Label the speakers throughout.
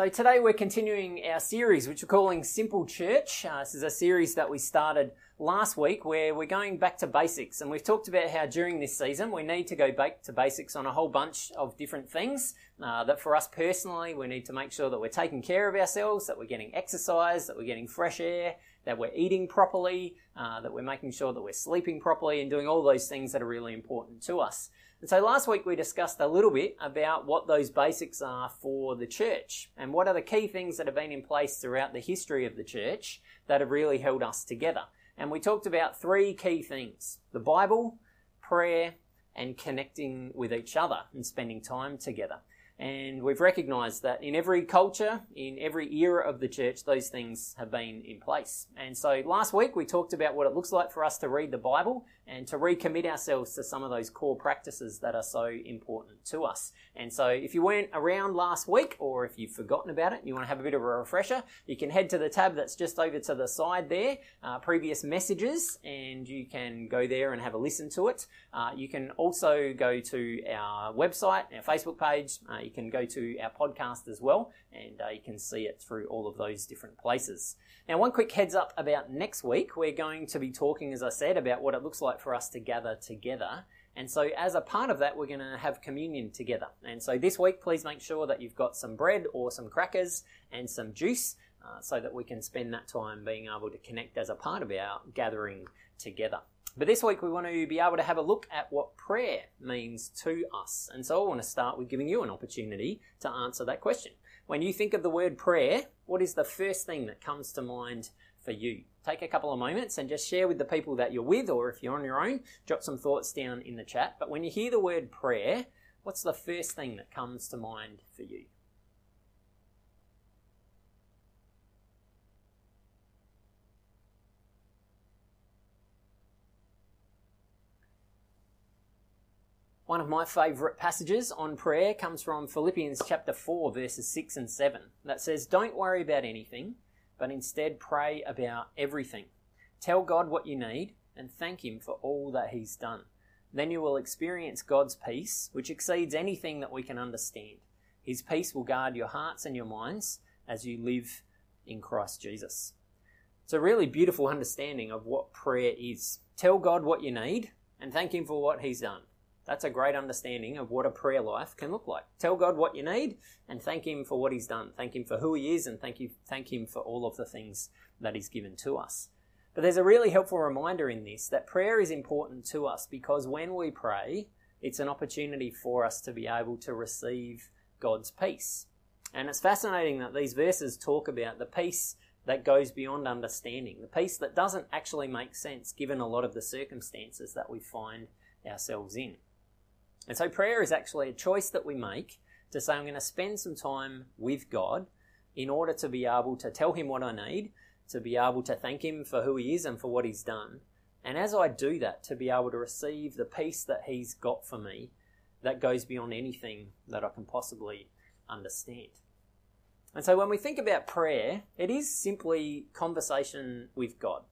Speaker 1: So today we're continuing our series, which we're calling Simple Church. Uh, this is a series that we started last week where we're going back to basics. And we've talked about how during this season we need to go back to basics on a whole bunch of different things. Uh, that for us personally, we need to make sure that we're taking care of ourselves, that we're getting exercise, that we're getting fresh air, that we're eating properly, uh, that we're making sure that we're sleeping properly and doing all those things that are really important to us. And so last week we discussed a little bit about what those basics are for the church and what are the key things that have been in place throughout the history of the church that have really held us together. And we talked about three key things the Bible, prayer, and connecting with each other and spending time together. And we've recognized that in every culture, in every era of the church, those things have been in place. And so last week we talked about what it looks like for us to read the Bible and to recommit ourselves to some of those core practices that are so important to us. And so if you weren't around last week or if you've forgotten about it and you want to have a bit of a refresher, you can head to the tab that's just over to the side there, uh, previous messages, and you can go there and have a listen to it. Uh, you can also go to our website, our Facebook page. Uh, you can go to our podcast as well, and uh, you can see it through all of those different places. Now, one quick heads up about next week. We're going to be talking, as I said, about what it looks like for us to gather together. And so, as a part of that, we're going to have communion together. And so, this week, please make sure that you've got some bread or some crackers and some juice uh, so that we can spend that time being able to connect as a part of our gathering together. But this week, we want to be able to have a look at what prayer means to us. And so, I want to start with giving you an opportunity to answer that question. When you think of the word prayer, what is the first thing that comes to mind for you? Take a couple of moments and just share with the people that you're with, or if you're on your own, jot some thoughts down in the chat. But when you hear the word prayer, what's the first thing that comes to mind for you? One of my favourite passages on prayer comes from Philippians chapter 4, verses 6 and 7, that says, Don't worry about anything, but instead pray about everything. Tell God what you need and thank Him for all that He's done. Then you will experience God's peace, which exceeds anything that we can understand. His peace will guard your hearts and your minds as you live in Christ Jesus. It's a really beautiful understanding of what prayer is. Tell God what you need and thank Him for what He's done. That's a great understanding of what a prayer life can look like. Tell God what you need and thank Him for what He's done. Thank Him for who He is and thank you, thank Him for all of the things that He's given to us. But there's a really helpful reminder in this that prayer is important to us because when we pray, it's an opportunity for us to be able to receive God's peace. And it's fascinating that these verses talk about the peace that goes beyond understanding, the peace that doesn't actually make sense given a lot of the circumstances that we find ourselves in. And so prayer is actually a choice that we make to say, I'm going to spend some time with God in order to be able to tell Him what I need, to be able to thank Him for who He is and for what He's done. And as I do that, to be able to receive the peace that He's got for me that goes beyond anything that I can possibly understand. And so when we think about prayer, it is simply conversation with God.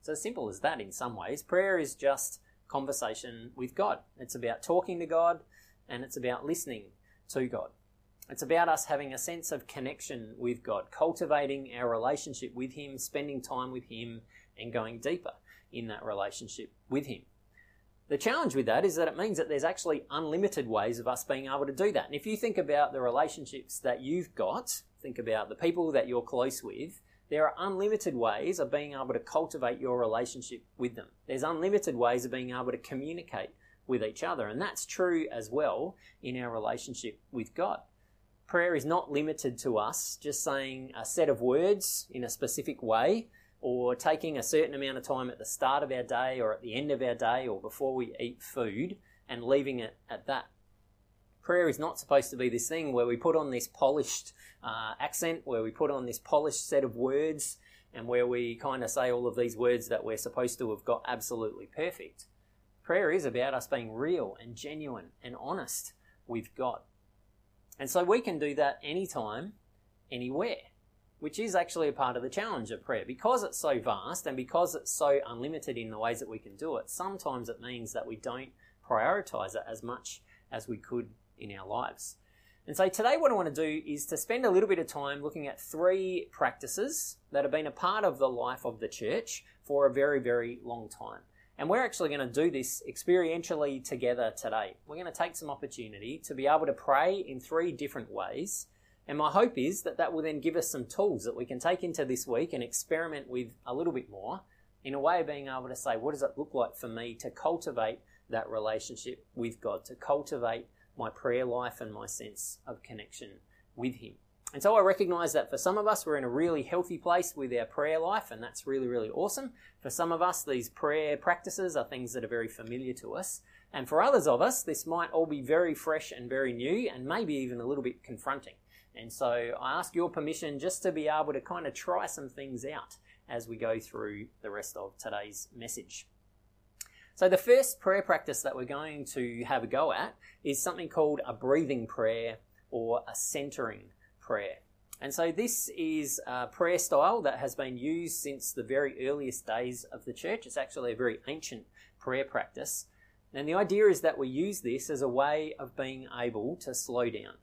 Speaker 1: It's as simple as that in some ways. Prayer is just conversation with God. It's about talking to God and it's about listening to God. It's about us having a sense of connection with God, cultivating our relationship with Him, spending time with Him, and going deeper in that relationship with Him. The challenge with that is that it means that there's actually unlimited ways of us being able to do that. And if you think about the relationships that you've got, think about the people that you're close with, there are unlimited ways of being able to cultivate your relationship with them. There's unlimited ways of being able to communicate with each other. And that's true as well in our relationship with God. Prayer is not limited to us just saying a set of words in a specific way or taking a certain amount of time at the start of our day or at the end of our day or before we eat food and leaving it at that. Prayer is not supposed to be this thing where we put on this polished uh, accent, where we put on this polished set of words, and where we kind of say all of these words that we're supposed to have got absolutely perfect. Prayer is about us being real and genuine and honest with God. And so we can do that anytime, anywhere, which is actually a part of the challenge of prayer. Because it's so vast and because it's so unlimited in the ways that we can do it, sometimes it means that we don't prioritize it as much as we could in our lives. And so today, what I want to do is to spend a little bit of time looking at three practices that have been a part of the life of the church for a very, very long time. And we're actually going to do this experientially together today. We're going to take some opportunity to be able to pray in three different ways. And my hope is that that will then give us some tools that we can take into this week and experiment with a little bit more in a way of being able to say, what does it look like for me to cultivate that relationship with God, to cultivate my prayer life and my sense of connection with Him. And so I recognize that for some of us, we're in a really healthy place with our prayer life, and that's really, really awesome. For some of us, these prayer practices are things that are very familiar to us. And for others of us, this might all be very fresh and very new, and maybe even a little bit confronting. And so I ask your permission just to be able to kind of try some things out as we go through the rest of today's message. So, the first prayer practice that we're going to have a go at is something called a breathing prayer or a centering prayer. And so, this is a prayer style that has been used since the very earliest days of the church. It's actually a very ancient prayer practice. And the idea is that we use this as a way of being able to slow down,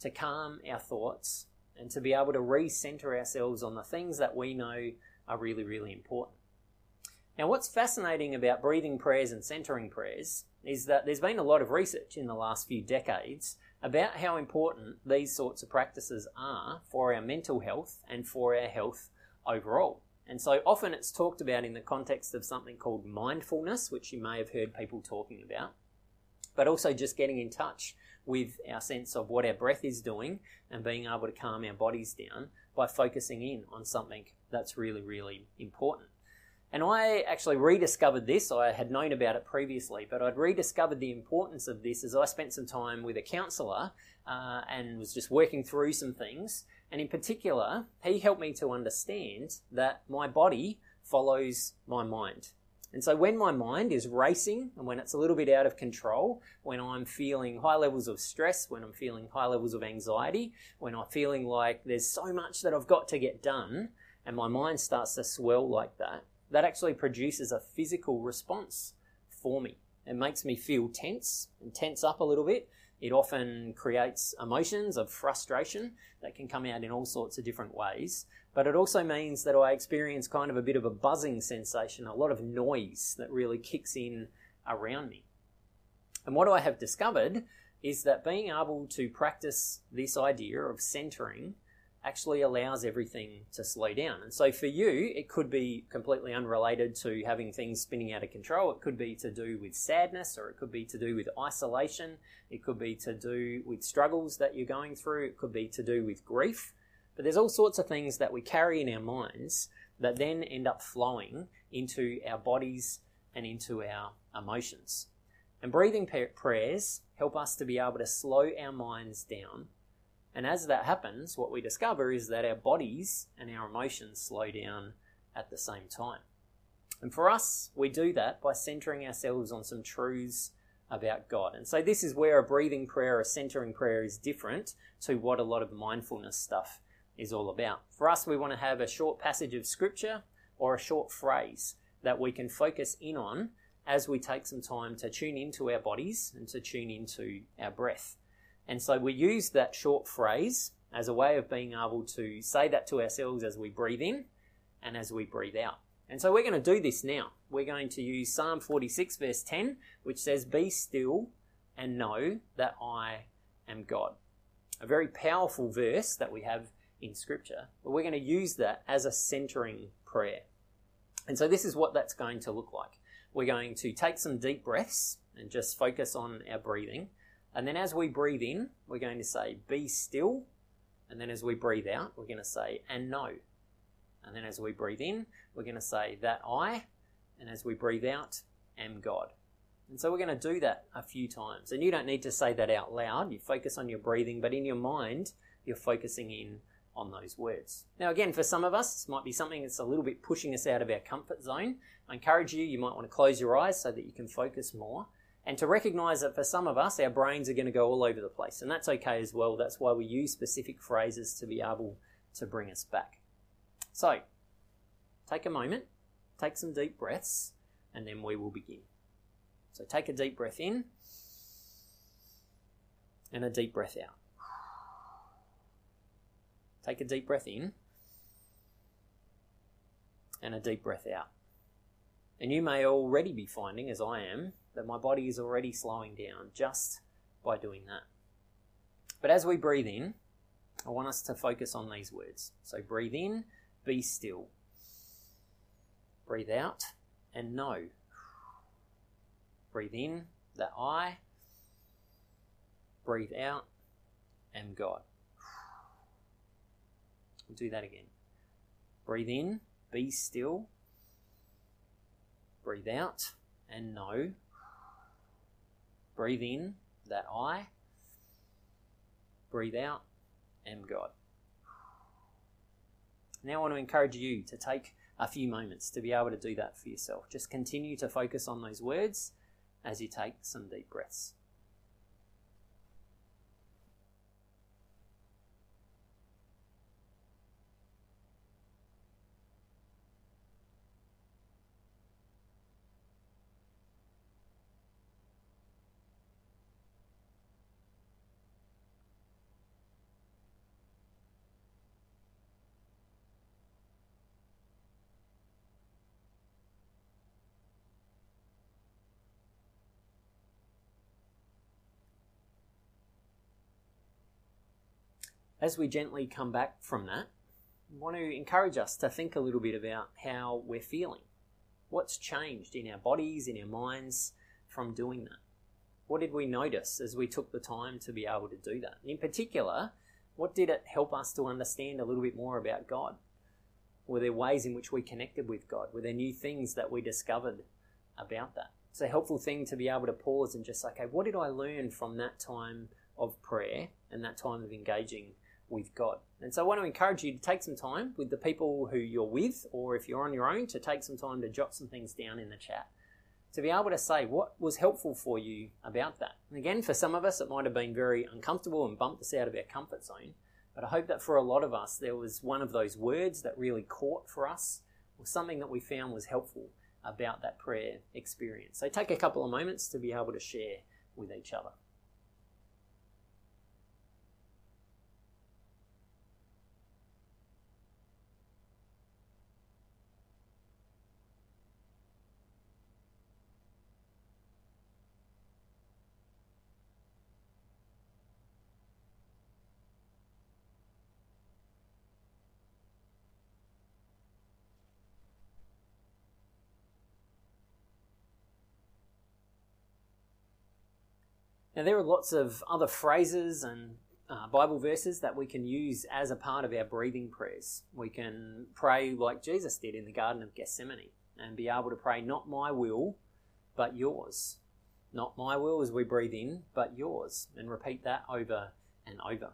Speaker 1: to calm our thoughts, and to be able to recenter ourselves on the things that we know are really, really important. Now, what's fascinating about breathing prayers and centering prayers is that there's been a lot of research in the last few decades about how important these sorts of practices are for our mental health and for our health overall. And so often it's talked about in the context of something called mindfulness, which you may have heard people talking about, but also just getting in touch with our sense of what our breath is doing and being able to calm our bodies down by focusing in on something that's really, really important. And I actually rediscovered this. I had known about it previously, but I'd rediscovered the importance of this as I spent some time with a counsellor uh, and was just working through some things. And in particular, he helped me to understand that my body follows my mind. And so when my mind is racing and when it's a little bit out of control, when I'm feeling high levels of stress, when I'm feeling high levels of anxiety, when I'm feeling like there's so much that I've got to get done, and my mind starts to swell like that, that actually produces a physical response for me. It makes me feel tense and tense up a little bit. It often creates emotions of frustration that can come out in all sorts of different ways. But it also means that I experience kind of a bit of a buzzing sensation, a lot of noise that really kicks in around me. And what I have discovered is that being able to practice this idea of centering actually allows everything to slow down. And so for you, it could be completely unrelated to having things spinning out of control. It could be to do with sadness, or it could be to do with isolation. It could be to do with struggles that you're going through. It could be to do with grief. But there's all sorts of things that we carry in our minds that then end up flowing into our bodies and into our emotions. And breathing prayers help us to be able to slow our minds down and as that happens, what we discover is that our bodies and our emotions slow down at the same time. And for us, we do that by centering ourselves on some truths about God. And so this is where a breathing prayer, a centering prayer is different to what a lot of mindfulness stuff is all about. For us, we want to have a short passage of scripture or a short phrase that we can focus in on as we take some time to tune into our bodies and to tune into our breath. And so we use that short phrase as a way of being able to say that to ourselves as we breathe in and as we breathe out. And so we're going to do this now. We're going to use Psalm 46, verse 10, which says, Be still and know that I am God. A very powerful verse that we have in Scripture, but we're going to use that as a centering prayer. And so this is what that's going to look like. We're going to take some deep breaths and just focus on our breathing. And then as we breathe in, we're going to say, be still. And then as we breathe out, we're going to say, and know. And then as we breathe in, we're going to say, that I. And as we breathe out, am God. And so we're going to do that a few times. And you don't need to say that out loud. You focus on your breathing, but in your mind, you're focusing in on those words. Now, again, for some of us, this might be something that's a little bit pushing us out of our comfort zone. I encourage you, you might want to close your eyes so that you can focus more and to recognize that for some of us, our brains are going to go all over the place. And that's okay as well. That's why we use specific phrases to be able to bring us back. So, take a moment, take some deep breaths, and then we will begin. So, take a deep breath in and a deep breath out. Take a deep breath in and a deep breath out. And you may already be finding, as I am, that my body is already slowing down just by doing that. But as we breathe in, I want us to focus on these words. So breathe in, be still. Breathe out, and know. Breathe in, that I. Breathe out, am God. We'll do that again. Breathe in, be still. Breathe out, and know. Breathe in, that I. Breathe out, am God. Now I want to encourage you to take a few moments to be able to do that for yourself. Just continue to focus on those words as you take some deep breaths. As we gently come back from that, I want to encourage us to think a little bit about how we're feeling. What's changed in our bodies, in our minds from doing that? What did we notice as we took the time to be able to do that? In particular, what did it help us to understand a little bit more about God? Were there ways in which we connected with God? Were there new things that we discovered about that? It's a helpful thing to be able to pause and just okay, what did I learn from that time of prayer and that time of engaging with God. And so I want to encourage you to take some time with the people who you're with, or if you're on your own, to take some time to jot some things down in the chat. To be able to say what was helpful for you about that. And again, for some of us, it might have been very uncomfortable and bumped us out of our comfort zone. But I hope that for a lot of us, there was one of those words that really caught for us, or something that we found was helpful about that prayer experience. So take a couple of moments to be able to share with each other. Now, there are lots of other phrases and uh, Bible verses that we can use as a part of our breathing prayers. We can pray like Jesus did in the Garden of Gethsemane and be able to pray, Not my will, but yours. Not my will as we breathe in, but yours. And repeat that over and over.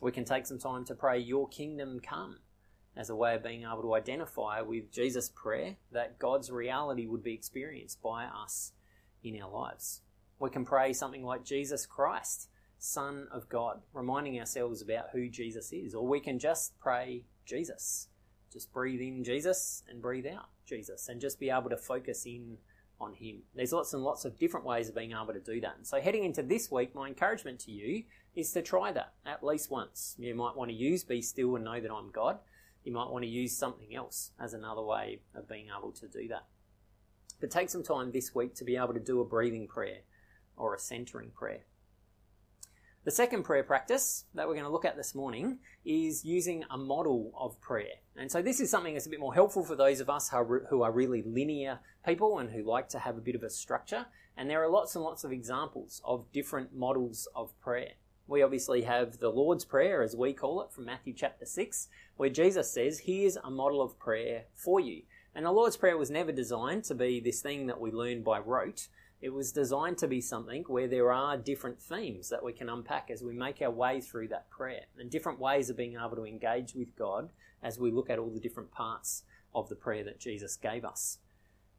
Speaker 1: We can take some time to pray, Your kingdom come, as a way of being able to identify with Jesus' prayer that God's reality would be experienced by us in our lives. We can pray something like Jesus Christ, Son of God, reminding ourselves about who Jesus is. Or we can just pray Jesus. Just breathe in Jesus and breathe out Jesus and just be able to focus in on Him. There's lots and lots of different ways of being able to do that. And so heading into this week, my encouragement to you is to try that at least once. You might want to use Be Still and Know That I'm God. You might want to use something else as another way of being able to do that. But take some time this week to be able to do a breathing prayer or a centering prayer. The second prayer practice that we're going to look at this morning is using a model of prayer. And so this is something that's a bit more helpful for those of us who are really linear people and who like to have a bit of a structure. And there are lots and lots of examples of different models of prayer. We obviously have the Lord's Prayer, as we call it, from Matthew chapter 6, where Jesus says, Here's a model of prayer for you. And the Lord's Prayer was never designed to be this thing that we learn by rote. It was designed to be something where there are different themes that we can unpack as we make our way through that prayer and different ways of being able to engage with God as we look at all the different parts of the prayer that Jesus gave us.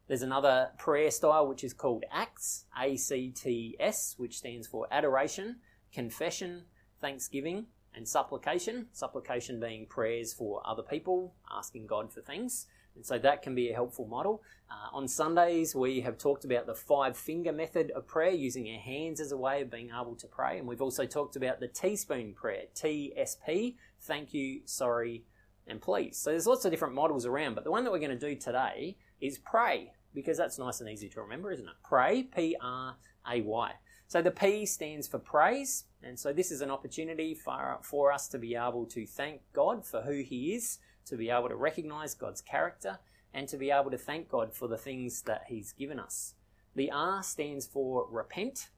Speaker 1: There's another prayer style which is called ACTS, A C T S, which stands for adoration, confession, thanksgiving, and supplication. Supplication being prayers for other people, asking God for things. And so that can be a helpful model. Uh, on Sundays, we have talked about the five finger method of prayer, using our hands as a way of being able to pray. And we've also talked about the teaspoon prayer, TSP, thank you, sorry, and please. So there's lots of different models around, but the one that we're going to do today is pray, because that's nice and easy to remember, isn't it? Pray, P R A Y. So the P stands for praise, and so this is an opportunity for, for us to be able to thank God for who He is, to be able to recognize God's character, and to be able to thank God for the things that He's given us. The R stands for repent,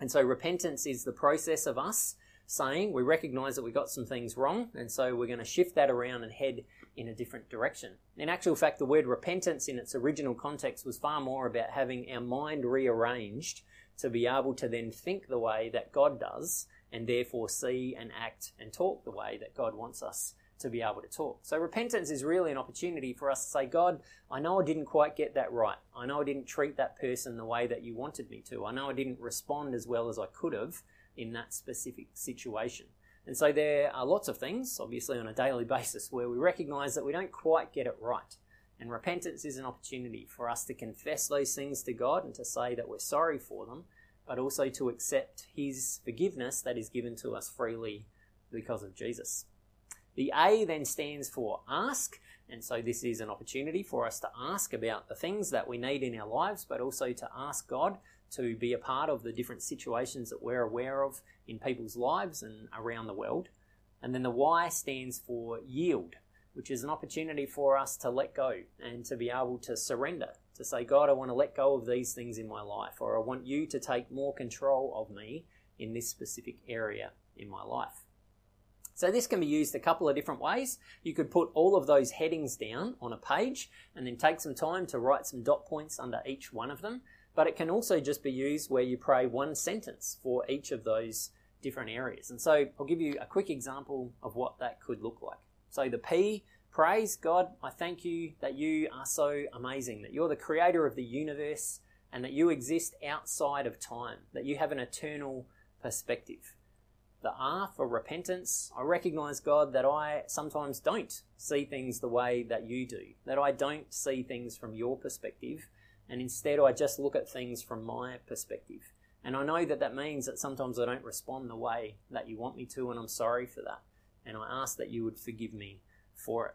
Speaker 1: and so repentance is the process of us saying we recognize that we got some things wrong, and so we're going to shift that around and head in a different direction. In actual fact, the word repentance in its original context was far more about having our mind rearranged to be able to then think the way that God does and therefore see and act and talk the way that God wants us to be able to talk. So repentance is really an opportunity for us to say, God, I know I didn't quite get that right. I know I didn't treat that person the way that you wanted me to. I know I didn't respond as well as I could have in that specific situation. And so there are lots of things, obviously on a daily basis, where we recognize that we don't quite get it right. And repentance is an opportunity for us to confess those things to God and to say that we're sorry for them, but also to accept His forgiveness that is given to us freely because of Jesus. The A then stands for ask, and so this is an opportunity for us to ask about the things that we need in our lives, but also to ask God to be a part of the different situations that we're aware of in people's lives and around the world. And then the Y stands for yield which is an opportunity for us to let go and to be able to surrender, to say, God, I want to let go of these things in my life, or I want you to take more control of me in this specific area in my life. So this can be used a couple of different ways. You could put all of those headings down on a page and then take some time to write some dot points under each one of them. But it can also just be used where you pray one sentence for each of those different areas. And so I'll give you a quick example of what that could look like. So the P, praise God, I thank you that you are so amazing, that you're the creator of the universe and that you exist outside of time, that you have an eternal perspective. The R for repentance, I recognize, God, that I sometimes don't see things the way that you do, that I don't see things from your perspective, and instead I just look at things from my perspective. And I know that that means that sometimes I don't respond the way that you want me to, and I'm sorry for that and I ask that you would forgive me for it.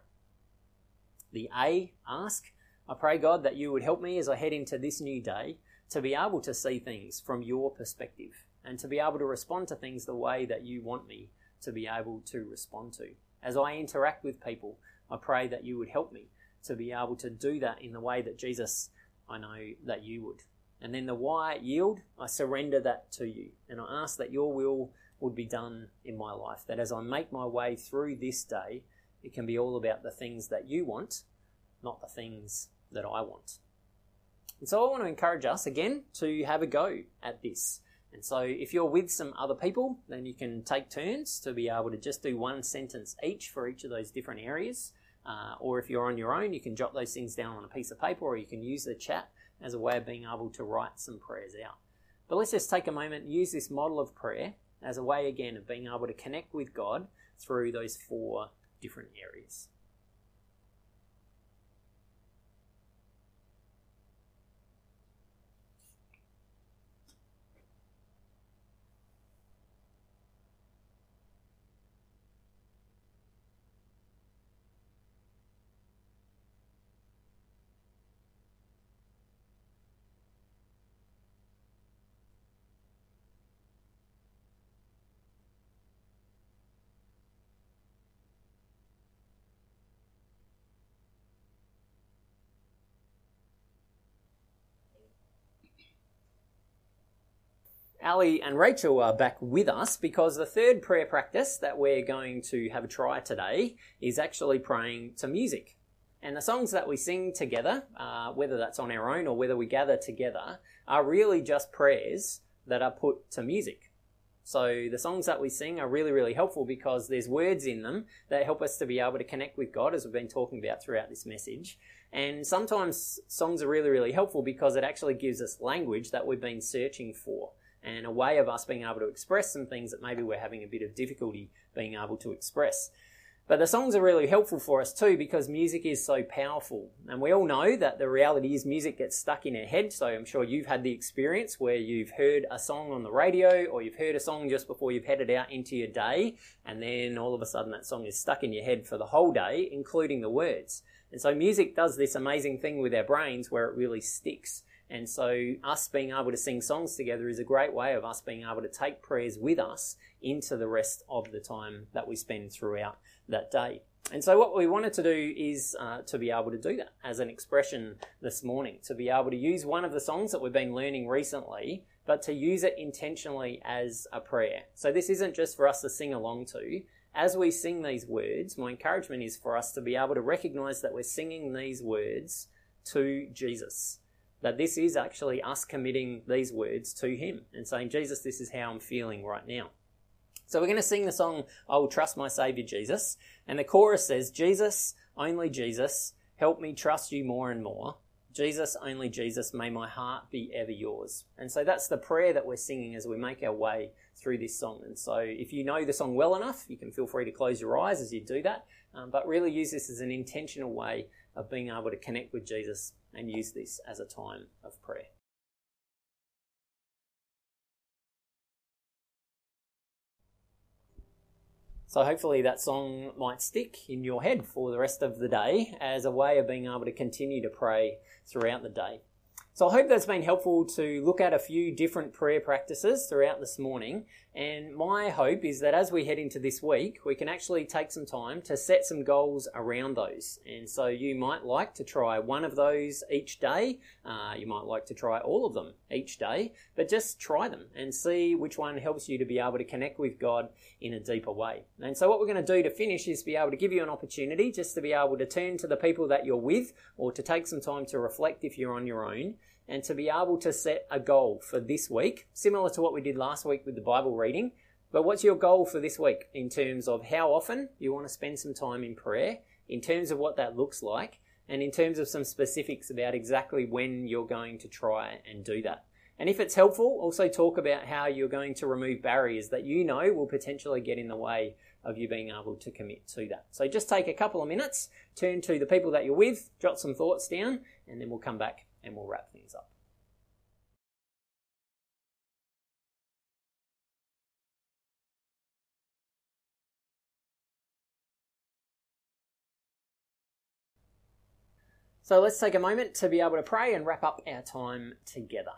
Speaker 1: The A, ask. I pray, God, that you would help me as I head into this new day to be able to see things from your perspective and to be able to respond to things the way that you want me to be able to respond to. As I interact with people, I pray that you would help me to be able to do that in the way that Jesus, I know that you would. And then the Y yield, I surrender that to you. And I ask that your will would be done in my life. That as I make my way through this day, it can be all about the things that you want, not the things that I want. And so I want to encourage us again to have a go at this. And so if you're with some other people, then you can take turns to be able to just do one sentence each for each of those different areas. Uh, or if you're on your own, you can jot those things down on a piece of paper or you can use the chat as a way of being able to write some prayers out. But let's just take a moment and use this model of prayer as a way again of being able to connect with God through those four different areas. Ali and Rachel are back with us because the third prayer practice that we're going to have a try today is actually praying to music. And the songs that we sing together, uh, whether that's on our own or whether we gather together, are really just prayers that are put to music. So the songs that we sing are really, really helpful because there's words in them that help us to be able to connect with God, as we've been talking about throughout this message. And sometimes songs are really, really helpful because it actually gives us language that we've been searching for and a way of us being able to express some things that maybe we're having a bit of difficulty being able to express. But the songs are really helpful for us too because music is so powerful. And we all know that the reality is music gets stuck in our head. So I'm sure you've had the experience where you've heard a song on the radio or you've heard a song just before you've headed out into your day. And then all of a sudden that song is stuck in your head for the whole day, including the words. And so music does this amazing thing with our brains where it really sticks. And so, us being able to sing songs together is a great way of us being able to take prayers with us into the rest of the time that we spend throughout that day. And so, what we wanted to do is uh, to be able to do that as an expression this morning, to be able to use one of the songs that we've been learning recently, but to use it intentionally as a prayer. So, this isn't just for us to sing along to. As we sing these words, my encouragement is for us to be able to recognize that we're singing these words to Jesus that this is actually us committing these words to Him and saying, Jesus, this is how I'm feeling right now. So we're going to sing the song, I Will Trust My Saviour Jesus. And the chorus says, Jesus, only Jesus, help me trust you more and more. Jesus, only Jesus, may my heart be ever yours. And so that's the prayer that we're singing as we make our way through this song. And so if you know the song well enough, you can feel free to close your eyes as you do that. Um, but really use this as an intentional way of being able to connect with Jesus and use this as a time of prayer. So hopefully that song might stick in your head for the rest of the day as a way of being able to continue to pray throughout the day. So I hope that's been helpful to look at a few different prayer practices throughout this morning. And my hope is that as we head into this week, we can actually take some time to set some goals around those. And so you might like to try one of those each day. Uh, you might like to try all of them each day, but just try them and see which one helps you to be able to connect with God in a deeper way. And so what we're going to do to finish is be able to give you an opportunity just to be able to turn to the people that you're with or to take some time to reflect if you're on your own and to be able to set a goal for this week, similar to what we did last week with the Bible reading. But what's your goal for this week in terms of how often you want to spend some time in prayer, in terms of what that looks like, and in terms of some specifics about exactly when you're going to try and do that. And if it's helpful, also talk about how you're going to remove barriers that you know will potentially get in the way of you being able to commit to that. So just take a couple of minutes, turn to the people that you're with, jot some thoughts down, and then we'll come back and we'll wrap things up. So let's take a moment to be able to pray and wrap up our time together.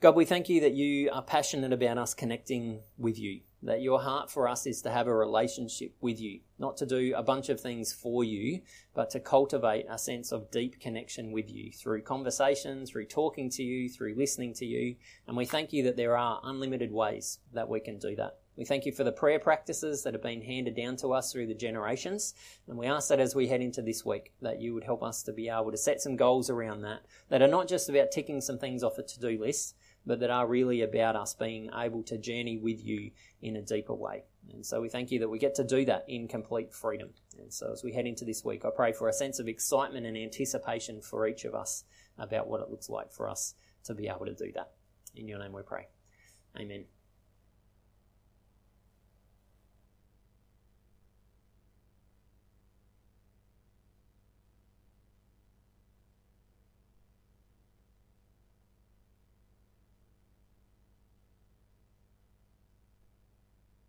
Speaker 1: God, we thank you that you are passionate about us connecting with you that your heart for us is to have a relationship with you, not to do a bunch of things for you, but to cultivate a sense of deep connection with you through conversation, through talking to you, through listening to you. And we thank you that there are unlimited ways that we can do that. We thank you for the prayer practices that have been handed down to us through the generations. And we ask that as we head into this week, that you would help us to be able to set some goals around that, that are not just about ticking some things off a to do list, but that are really about us being able to journey with you in a deeper way. And so we thank you that we get to do that in complete freedom. And so as we head into this week, I pray for a sense of excitement and anticipation for each of us about what it looks like for us to be able to do that. In your name we pray. Amen.